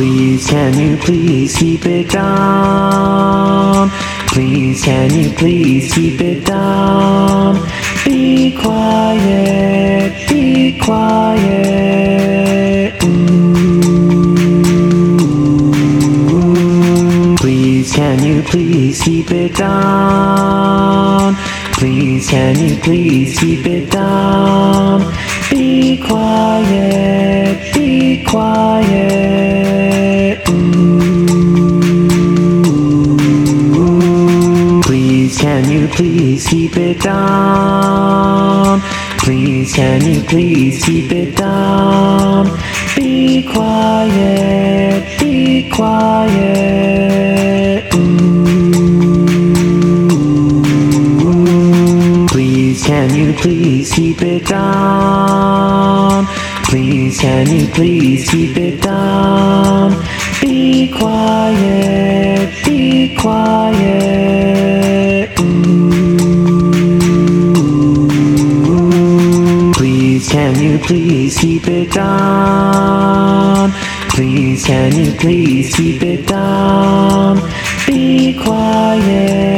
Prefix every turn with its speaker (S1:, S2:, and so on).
S1: Please, can you please keep it down? Please, can you please keep it down? Be quiet, be quiet. Ooh. Please, can you please keep it down? Please, can you please keep it down? Be quiet, be quiet. Can you please keep it down? Please, can you please keep it down? Be quiet, be quiet. Ooh. Please, can you please keep it down? Please, can you please keep it down? Be quiet, can you please keep it down? Please, can you please keep it down? Be quiet.